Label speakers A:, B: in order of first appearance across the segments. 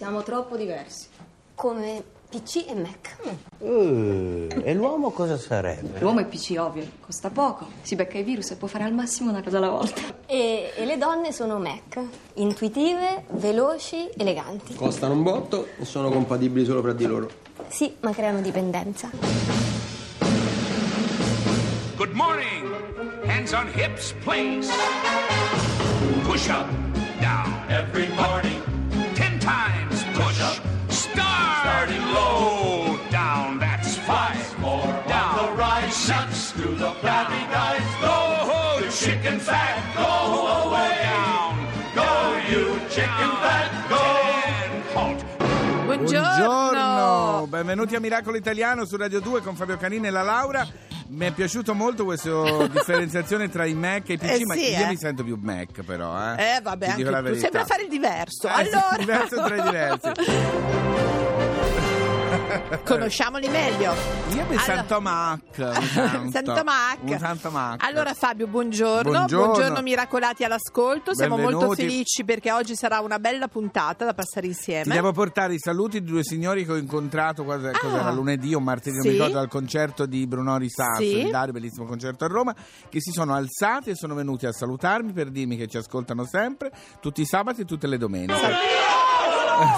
A: Siamo troppo diversi.
B: Come PC e Mac.
C: Uh, e l'uomo cosa sarebbe?
A: L'uomo è PC, ovvio, costa poco, si becca i virus e può fare al massimo una cosa alla volta.
B: E, e le donne sono Mac. Intuitive, veloci, eleganti.
D: Costano un botto e sono compatibili solo fra di loro.
B: Sì, ma creano dipendenza.
E: Good morning. Hands on hips, please. Push up, down. Every
F: Buongiorno, benvenuti a Miracolo Italiano su Radio 2 con Fabio Canini e la Laura. Mi è piaciuto molto questa differenziazione tra i Mac e i PC,
G: Eh
F: ma
G: sì,
F: io
G: eh.
F: mi sento più Mac però, eh.
G: Eh vabbè,
F: Ti
G: anche
F: dico la
G: tu
F: verità.
G: sembra fare il diverso.
F: Eh,
G: allora,
F: diverso tra i diversi.
G: conosciamoli meglio.
F: Io mi
G: Allora-
F: sento Mac. Sento
G: Mac.
F: Mi sento Mac.
G: Allora Fabio, buongiorno.
F: Buongiorno.
G: miracolati all'ascolto. Siamo molto
F: Benvenuti.
G: felici perché oggi sarà una bella puntata da passare insieme.
F: Ti devo portare i saluti di due signori che ho incontrato cosa, cos'era, lunedì o martedì, non
G: Sì.
F: mi ricordo, al concerto di Bruno Rissasso,
G: Sì.
F: il Dario, bellissimo concerto a Roma, che si sono alzati e sono venuti a salutarmi per dirmi che ci ascoltano sempre, tutti i sabati e tutte le domeniche.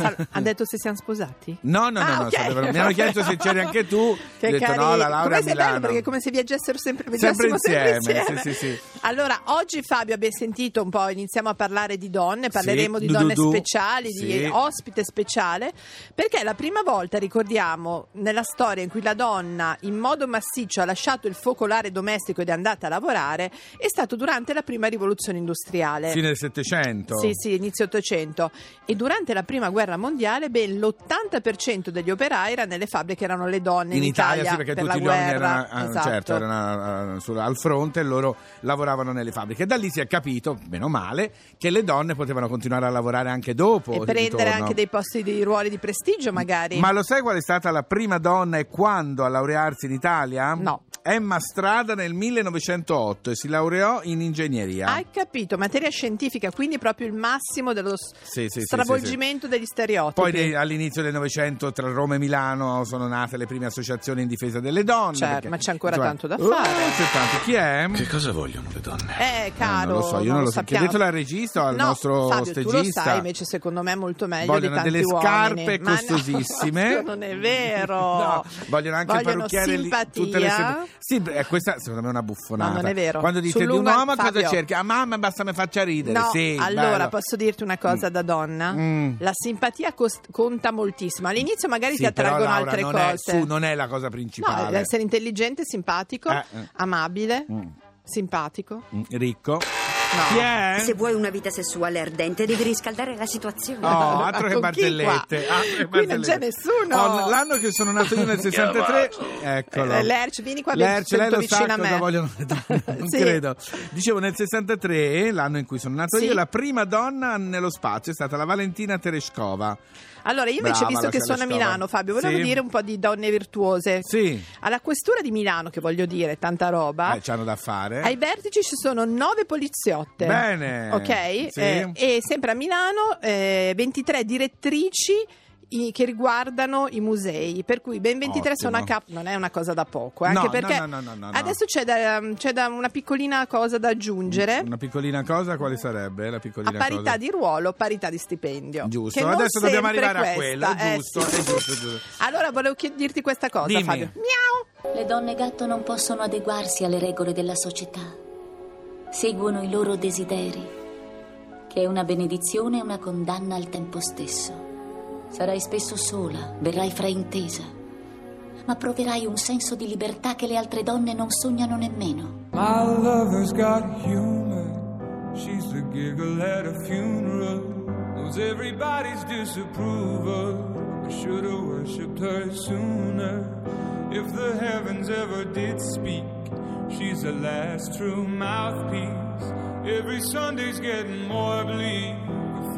G: Sal- Hanno detto se siamo sposati?
F: No, no, no,
G: Ah,
F: no,
G: ok.
F: sapevano- mi hanno chiesto se c'eri anche tu,
G: Che
F: ho detto no, la Laura
G: come
F: a Milano.
G: bello perché è come se viaggiassero sempre,
F: Sempre
G: viaggiassimo sempre
F: insieme,
G: insieme.
F: sì, sì, sì.
G: Allora, oggi Fabio abbiamo sentito un po', iniziamo a parlare di donne, parleremo di
F: du,
G: donne
F: du, du.
G: speciali, di ospite speciale, perché è la prima volta, ricordiamo, nella storia in cui la donna in modo massiccio ha lasciato il focolare domestico ed è andata a lavorare, è stato durante la prima rivoluzione industriale.
F: Fine del Settecento.
G: Sì, sì, inizio 800. E durante la prima guerra mondiale ben l'80% degli operai era nelle fabbriche, erano le donne in,
F: In Italia, sì, perché
G: per
F: tutti gli uomini erano, ah,
G: Esatto.
F: certo, erano sul- al fronte e loro lavoravano nelle fabbriche. Da lì si è capito, meno male, che le donne potevano continuare a lavorare anche dopo.
G: E prendere
F: ritorno.
G: anche dei posti di ruoli di prestigio, magari.
F: Ma lo sai qual è stata la prima donna e quando a laurearsi in Italia?
G: No.
F: Emma Strada nel 1908 e si laureò in ingegneria.
G: Hai capito, materia scientifica, quindi proprio il massimo dello
F: Sì, sì, sì,
G: stravolgimento degli stereotipi.
F: Poi de- all'inizio del Novecento tra Roma e Milano sono nate le prime associazioni in difesa delle donne.
G: Certo,
F: perché,
G: ma c'è ancora
F: insomma,
G: tanto da
F: oh,
G: fare.
F: c'è tanto. Chi è?
E: Che cosa vogliono le donne?
G: Eh,
F: Eh,
G: caro,
F: non lo so, io non lo so. Chiedetelo al regista o al
G: no,
F: nostro
G: Fabio, tu lo sai, invece secondo me molto meglio
F: Vogliono
G: di tanti
F: delle
G: uomini.
F: scarpe
G: Ma no,
F: costosissime.
G: Fabio, non è vero.
F: No, vogliono anche
G: Vogliono
F: parrucchiere lì,
G: simpatia.
F: tutte le seme- Sì, beh, questa secondo me è una buffonata.
G: No, non è vero.
F: Quando dite di un uomo cosa
G: Fabio.
F: cerchi? Ah, mamma, basta mi faccia ridere.
G: No,
F: sì,
G: allora
F: bello.
G: posso dirti una cosa da donna?
F: Mm.
G: La simpatia cost- conta moltissimo. All'inizio magari
F: Sì,
G: ti attraggono
F: però, Laura,
G: altre
F: non
G: cose.
F: È, su, non è la cosa
G: no,
F: principale.
G: deve essere intelligente, simpatico,
F: Eh, eh.
G: amabile,
F: Mm.
G: simpatico.
F: Mm, Ricco.
G: No.
F: Chi è?
H: Se vuoi una vita sessuale ardente, devi riscaldare la situazione.
F: Oh, altro che barzellette. altro
G: Qui non c'è nessuno.
F: Oh, l'anno che sono nato io nel 63, eccolo.
G: Eh, Lerch, vieni qua
F: Lerch, lei lo sa
G: vicino a
F: cosa
G: me.
F: vogliono non
G: Sì.
F: credo. Dicevo, nel 63, l'anno in cui sono nato
G: Sì.
F: io, la prima donna nello spazio è stata la Valentina Tereshkova.
G: Allora, io invece,
F: Brava,
G: visto che sono a. Milano, Fabio, volevo
F: Sì.
G: dire un po' di donne virtuose.
F: Sì,
G: Alla questura di Milano, che voglio dire, tanta roba.
F: eh, c'hanno da fare.
G: Ai vertici ci sono nove poliziotte.
F: Bene.
G: Ok?
F: Sì.
G: Eh, e sempre a Milano eh, 23 direttrici i- che riguardano i musei. Per cui ben 23
F: Ottimo.
G: sono a capo. Non è una cosa da poco, eh, anche
F: No,
G: perché
F: no, no, no, no, no.
G: adesso c'è, da, c'è da una piccolina cosa da aggiungere.
F: Una piccolina cosa, quale sarebbe? La
G: A
F: piccolina
G: parità
F: cosa?
G: di ruolo, parità di stipendio.
F: Giusto, adesso dobbiamo arrivare a
G: questa,
F: quello, è
G: eh,
F: giusto,
G: sì.
F: è giusto, giusto.
G: Allora volevo dirti questa cosa,
F: Dimmi.
G: Fabio. Miau!
I: Le donne gatto non possono adeguarsi alle regole della società. Seguono i loro desideri, che è una benedizione e una condanna al tempo stesso. Sarai spesso sola, verrai fraintesa, ma proverai un senso di libertà che le altre donne non sognano nemmeno.
J: My lover's got humor. She's the giggle at a funeral. Knows everybody's disapproval. I should have worshipped her sooner. If the heavens ever did speak, she's the last true mouthpiece. Every Sunday's getting more bleak.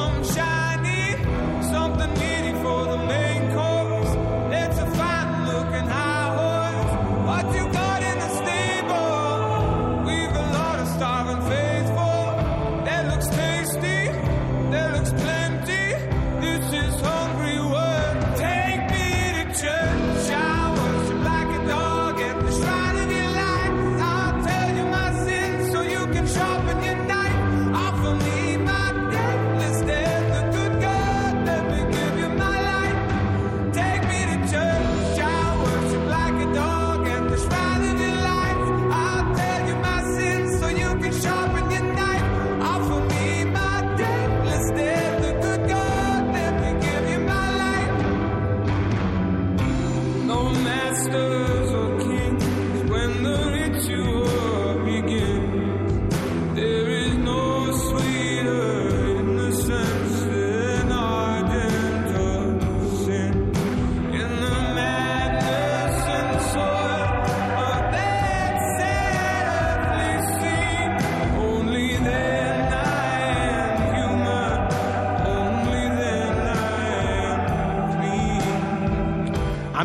J: come shining, something in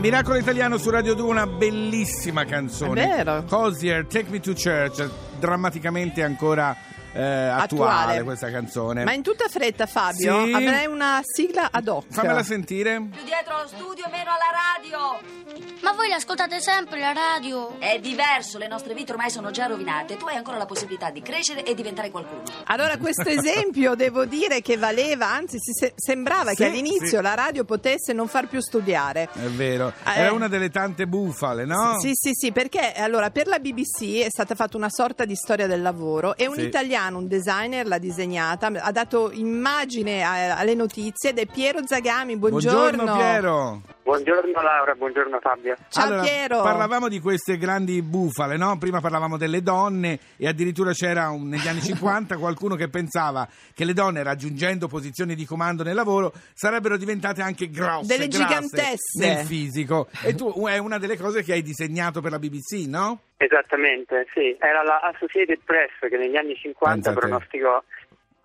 F: Miracolo Italiano su Radio 2 una bellissima canzone.
G: È vero.
F: Hosier, Take Me to Church, drammaticamente ancora eh, attuale,
G: Attuale.
F: questa canzone.
G: Ma in tutta fretta, Fabio,
F: Sì.
G: avrei una sigla ad hoc.
F: Fammela sentire.
A: Più dietro allo studio, meno alla radio.
K: Ma voi l'ascoltate sempre la radio?
L: È diverso, le nostre vite ormai sono già rovinate. Tu hai ancora la possibilità di crescere e diventare qualcuno.
G: Allora, questo esempio devo dire che valeva, anzi, si se- sembrava
F: Sì,
G: che all'inizio
F: sì.
G: la radio potesse non far più studiare.
F: È vero,
G: Eh.
F: era una delle tante bufale, no?
G: Sì, sì, sì, perché allora per la BBC è stata fatta una sorta di storia del lavoro e un
F: Sì.
G: Italiano, un designer, l'ha disegnata, ha dato immagine alle notizie ed è Piero Zagami. Buongiorno.
F: Buongiorno Piero.
M: Buongiorno Laura, buongiorno Fabio.
G: Ciao
F: Allora,
G: Piero.
F: Parlavamo di queste grandi bufale, no? Prima parlavamo delle donne e addirittura c'era un- negli anni 50 qualcuno che pensava che le donne raggiungendo posizioni di comando nel lavoro sarebbero diventate anche grosse,
G: Delle
F: grasse
G: gigantesse.
F: nel fisico. E tu è una delle cose che hai disegnato per la BBC, no?
M: Esattamente, sì. Era la Associated Press che negli anni 50
F: Pensate.
M: pronosticò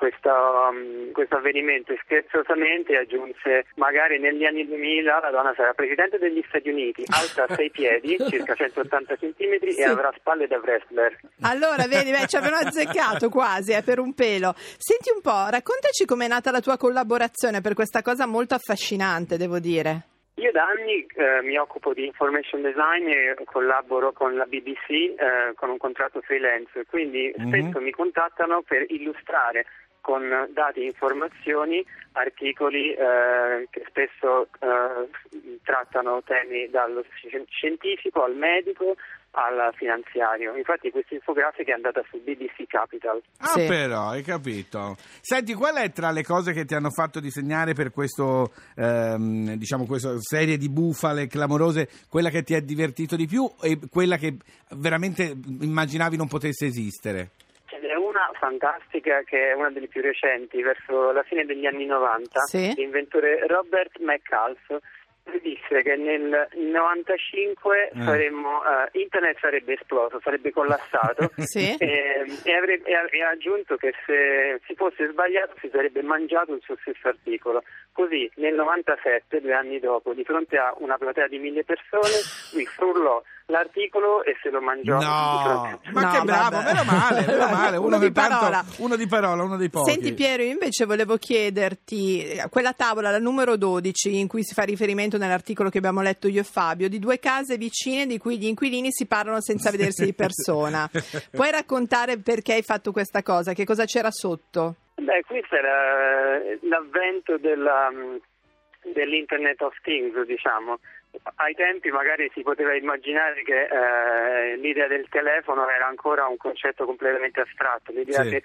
M: questo, um, questo avvenimento e scherzosamente aggiunse magari negli anni 2000 la donna sarà presidente degli Stati Uniti, alta 6 piedi, circa 180 centimetri
G: Sì.
M: e avrà spalle da wrestler.
G: Allora, vedi, beh, ci avevano azzeccato quasi, eh, per un pelo. Senti un po', raccontaci com'è nata la tua collaborazione per questa cosa molto affascinante, devo dire.
M: Io da anni eh, mi occupo di information design e collaboro con la BBC eh, con un contratto freelance, quindi
F: Mhm.
M: spesso mi contattano per illustrare con dati informazioni articoli eh, che spesso eh, trattano temi dallo sci- scientifico al medico al finanziario. Infatti questa infografica è andata su BBC Capital.
F: Ah,
G: Sì.
F: però, hai capito. Senti, qual è tra le cose che ti hanno fatto disegnare per questo, ehm, diciamo, questa serie di bufale clamorose, quella che ti ha divertito di più e quella che veramente immaginavi non potesse esistere?
M: Una fantastica che è una delle più recenti, verso la fine degli anni 90.
G: Sì.
M: L'inventore Robert McCalf predisse che nel 95
J: Eh.
M: saremmo, eh, internet sarebbe esploso, sarebbe collassato
G: Sì.
M: e, e avrebbe- e ha, e ha aggiunto che se si fosse sbagliato si sarebbe mangiato il suo stesso articolo. Così nel 97, due anni dopo, di fronte a una platea di mille persone, lui frullò l'articolo e se lo mangiò. di
J: No,
M: fronte-
J: ma
G: No,
J: che bravo,
G: vabbè.
J: meno male, meno male.
G: Uno
J: Uno,
G: di
J: che tanto-
G: parola.
J: uno di parola, uno dei pochi.
G: Senti Piero, io invece volevo chiederti, eh, quella tavola, la numero 12, in cui si fa riferimento nell'articolo che abbiamo letto io e Fabio, di due case vicine di cui gli inquilini si parlano senza vedersi di persona. Puoi raccontare perché hai fatto questa cosa? Che cosa c'era sotto?
M: Beh, questo era eh, l'avvento della, mh, dell'Internet of Things, diciamo. Ai tempi magari si poteva immaginare che eh, l'idea del telefono era ancora un concetto completamente astratto, l'idea
J: Sì.
M: che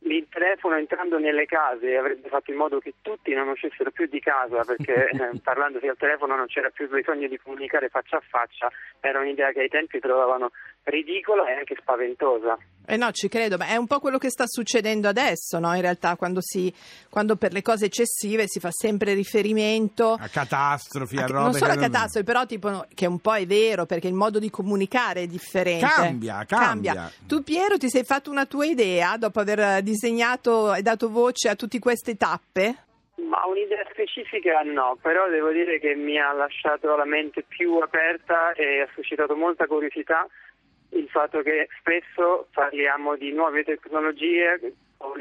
M: il telefono entrando nelle case avrebbe fatto in modo che tutti non uscissero più di casa perché eh, parlandosi al telefono non c'era più bisogno di comunicare faccia a faccia, era un'idea che ai tempi trovavano ridicola e anche spaventosa.
G: Eh no, ci credo, ma è un po' quello che sta succedendo adesso, no? In realtà, quando, si, quando per le cose eccessive si fa sempre riferimento
J: A catastrofi, a,
G: a-
J: robe
G: non solo a catastrofi, però tipo che un po' è vero perché il modo di comunicare è differente.
J: Cambia, cambia.
G: Tu Piero ti sei fatto una tua idea dopo aver disegnato e dato voce a tutte queste tappe?
M: Ma un'idea specifica no, però devo dire che mi ha lasciato la mente più aperta e ha suscitato molta curiosità il fatto che spesso parliamo di nuove tecnologie con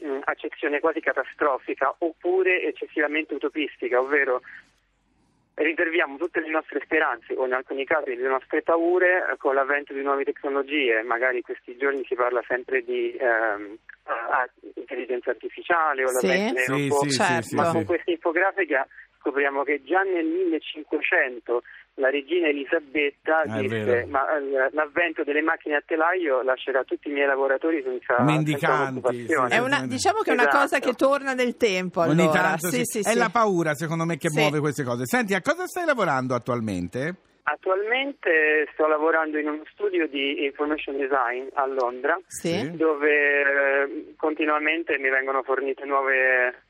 M: un'accezione quasi catastrofica oppure eccessivamente utopistica, ovvero riserviamo tutte le nostre speranze o in alcuni casi le nostre paure eh, con l'avvento di nuove tecnologie, magari questi giorni si parla sempre di ehm, intelligenza artificiale o
G: Sì.
M: l'avvento dei
J: Sì,
M: robot,
J: sì,
G: Certo.
M: ma con questa infografica scopriamo che già nel 1500 la regina Elisabetta
J: Ah,
M: disse ma eh, l'avvento delle macchine a telaio lascerà tutti i miei lavoratori senza, senza
J: Mendicanti,
M: occupazione.
J: sì.
G: È una- diciamo che è una
M: Esatto.
G: cosa che torna nel tempo. Allora.
J: tanto
G: sì,
J: sì.
G: sì,
J: È
G: sì.
J: la paura, secondo me, che
G: Sì.
J: muove queste cose. Senti, a cosa stai lavorando attualmente?
M: Attualmente sto lavorando in uno studio di information design a Londra
G: Sì.
M: dove eh, continuamente mi vengono fornite nuove,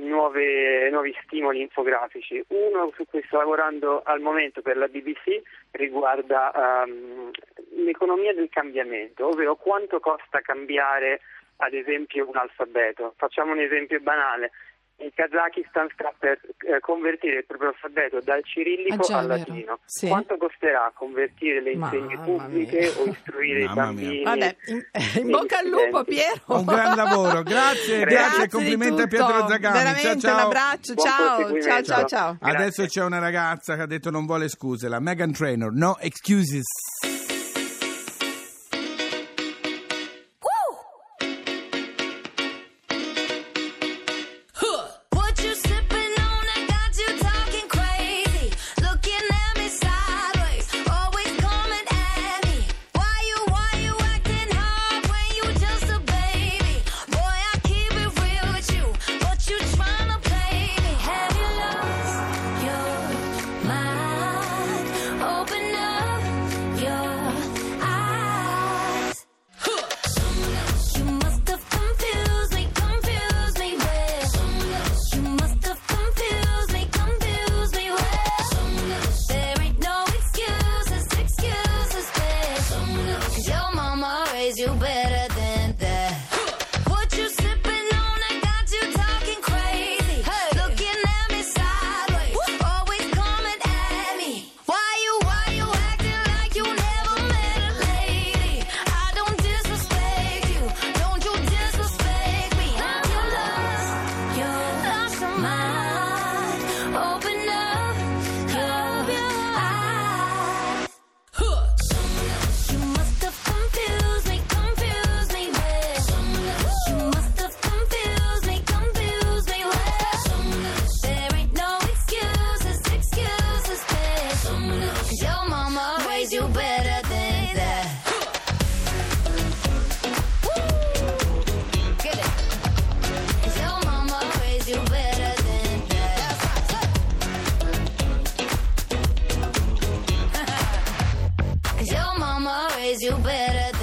M: nuove- nuovi stimoli infografici. Uno su cui sto lavorando al momento per la BBC riguarda ehm, l'economia del cambiamento, ovvero quanto costa cambiare ad esempio un alfabeto. Facciamo un esempio banale. Il Kazakistan sta per eh, convertire il proprio alfabeto dal cirillico
G: Ah,
M: al latino.
G: Sì.
M: Quanto costerà convertire le insegne
G: Mamma
M: pubbliche
G: mia.
M: o istruire i
J: Mamma mia.
M: bambini?
G: Vabbè, in, in
M: e
G: bocca al lupo,
M: studenti?
G: Piero.
J: Un gran lavoro, grazie, grazie,
G: di
J: complimenti a. Pietro Zagami.
G: Veramente
J: ciao, ciao.
G: un abbraccio, ciao, ciao, ciao, ciao.
M: Grazie.
J: Adesso c'è una ragazza che ha detto non vuole scuse, la Megan Trainor, no excuses.
N: ways, you better